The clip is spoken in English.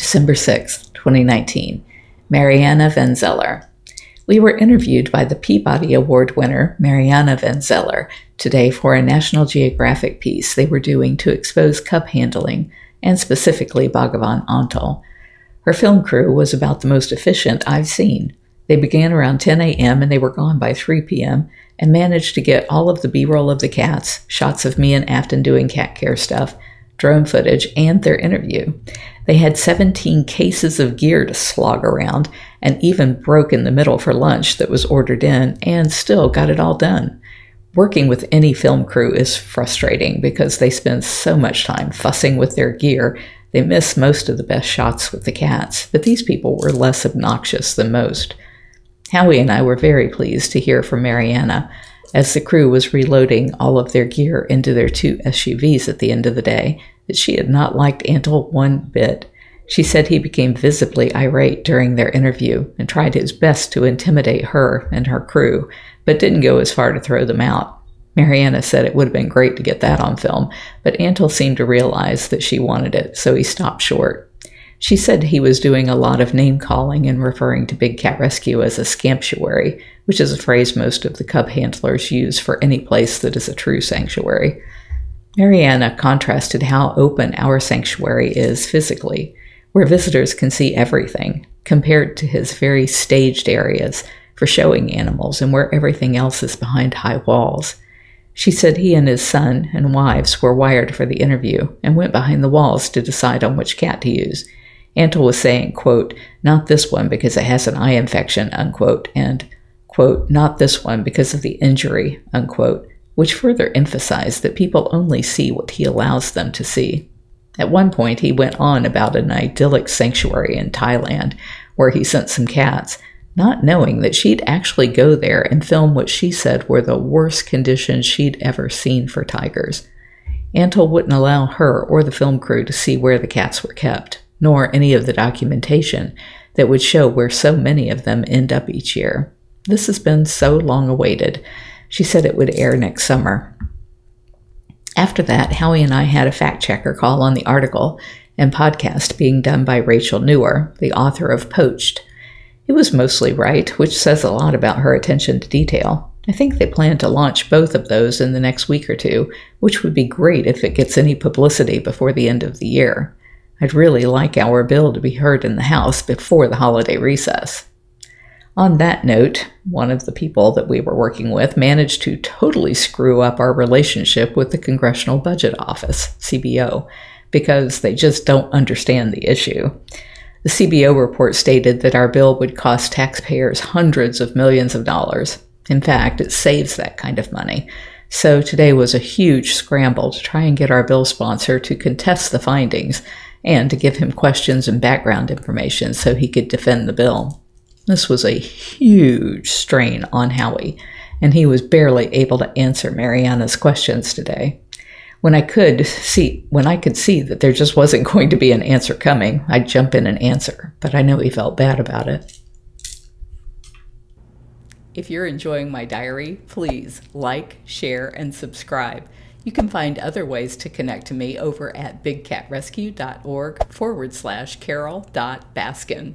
December 6, 2019. Mariana Van Zeller. We were interviewed by the Peabody Award winner, Mariana Van Zeller, today for a National Geographic piece they were doing to expose cub handling, and specifically Bhagavan Antle. Her film crew was about the most efficient I've seen. They began around 10 a.m. and they were gone by 3 p.m. and managed to get all of the B roll of the cats, shots of me and Afton doing cat care stuff, drone footage, and their interview. They had 17 cases of gear to slog around and even broke in the middle for lunch that was ordered in and still got it all done. Working with any film crew is frustrating because they spend so much time fussing with their gear, they miss most of the best shots with the cats, but these people were less obnoxious than most. Howie and I were very pleased to hear from Mariana as the crew was reloading all of their gear into their two SUVs at the end of the day that she had not liked Antle one bit. She said he became visibly irate during their interview and tried his best to intimidate her and her crew, but didn't go as far to throw them out. Mariana said it would have been great to get that on film, but Antle seemed to realize that she wanted it, so he stopped short. She said he was doing a lot of name calling and referring to Big Cat Rescue as a scamptuary, which is a phrase most of the cub handlers use for any place that is a true sanctuary. Mariana contrasted how open our sanctuary is physically, where visitors can see everything, compared to his very staged areas for showing animals and where everything else is behind high walls. She said he and his son and wives were wired for the interview and went behind the walls to decide on which cat to use Antle was saying, quote, not this one because it has an eye infection, unquote, and, quote, not this one because of the injury, unquote, which further emphasized that people only see what he allows them to see. At one point, he went on about an idyllic sanctuary in Thailand where he sent some cats, not knowing that she'd actually go there and film what she said were the worst conditions she'd ever seen for tigers. Antle wouldn't allow her or the film crew to see where the cats were kept nor any of the documentation that would show where so many of them end up each year. This has been so long awaited. She said it would air next summer. After that, Howie and I had a fact checker call on the article and podcast being done by Rachel Nuwer, the author of Poached. It was mostly right, which says a lot about her attention to detail. I think they plan to launch both of those in the next week or two, which would be great if it gets any publicity before the end of the year. I'd really like our bill to be heard in the House before the holiday recess. On that note, one of the people that we were working with managed to totally screw up our relationship with the Congressional Budget Office, CBO, because they just don't understand the issue. The CBO report stated that our bill would cost taxpayers hundreds of millions of dollars. In fact, it saves that kind of money. So today was a huge scramble to try and get our bill sponsor to contest the findings and to give him questions and background information so he could defend the bill. This was a huge strain on Howie, and he was barely able to answer Mariana's questions today. When I could see when I could see that there just wasn't going to be an answer coming, I'd jump in and answer, but I know he felt bad about it. If you're enjoying my diary, please like, share, and subscribe. You can find other ways to connect to me over at bigcatrescue.org forward slash carol.baskin.